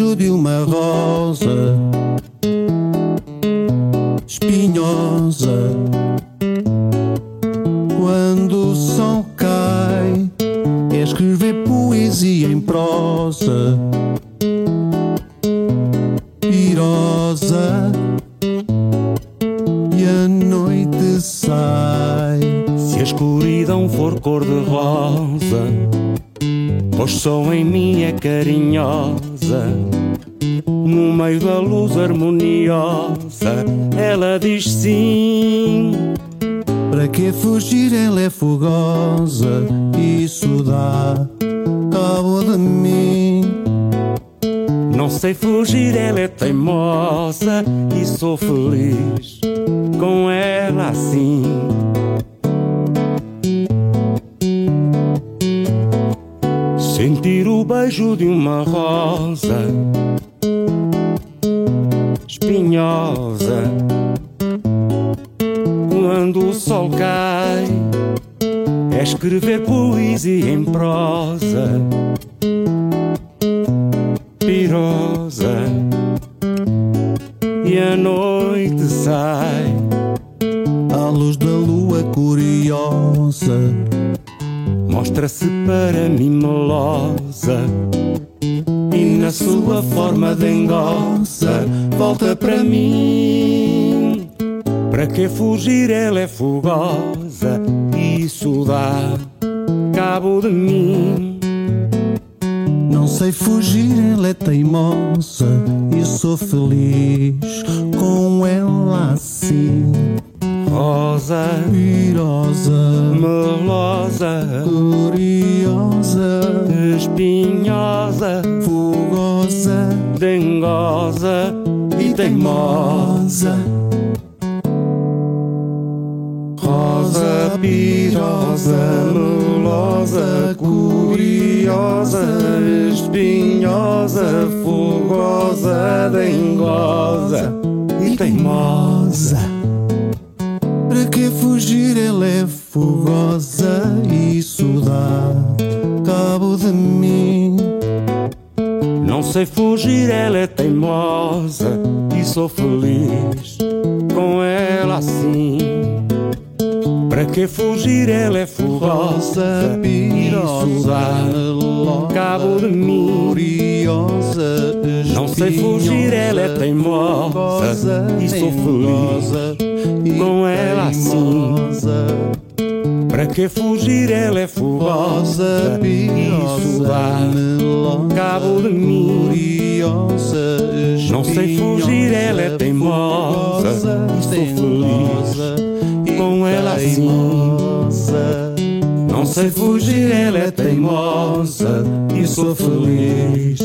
desejo de uma rosa espinhosa. Quando o sol cai, é escrever poesia em prosa. Pirosa. E a noite sai. Se a escuridão for cor de rosa pois só em mim é carinhosa. No meio da luz harmoniosa, ela diz sim. Para que fugir? Ela é fogosa. Isso dá cabo de mim. Não sei fugir, ela é teimosa e sou feliz com ela assim. Sentir o beijo de uma rosa espinhosa quando o sol cai. É escrever poesia em prosa pirosa e a noite sai. À luz da lua curiosa, Mostra-se para mim melosa e na sua forma dengosa volta para mim. Para que fugir? Ela é fogosa e isso dá cabo de mim. não sei fugir. Ela é teimosa e sou feliz com ela assim. Rosa, Pirosa, melosa, curiosa, espinhosa, fogosa. Dengosa. E teimosa. Rosa, pirosa, melosa, curiosa, espinhosa, fogosa, dengosa. E teimosa. Que fugir? Ela é fogosa. Isso dá cabo de mim. Não sei fugir, ela é teimosa e sou feliz com ela assim. Para que fugir? Ela é fogosa e isso dá cabo de mim. Não sei fugir, ela é teimosa e sou feliz com ela assim. Para que fugir? Ela é fogosa e isso dá cabo de mim. Não sei fugir, ela é teimosa e sou feliz com ela assim. Não sei fugir, ela é teimosa e sou feliz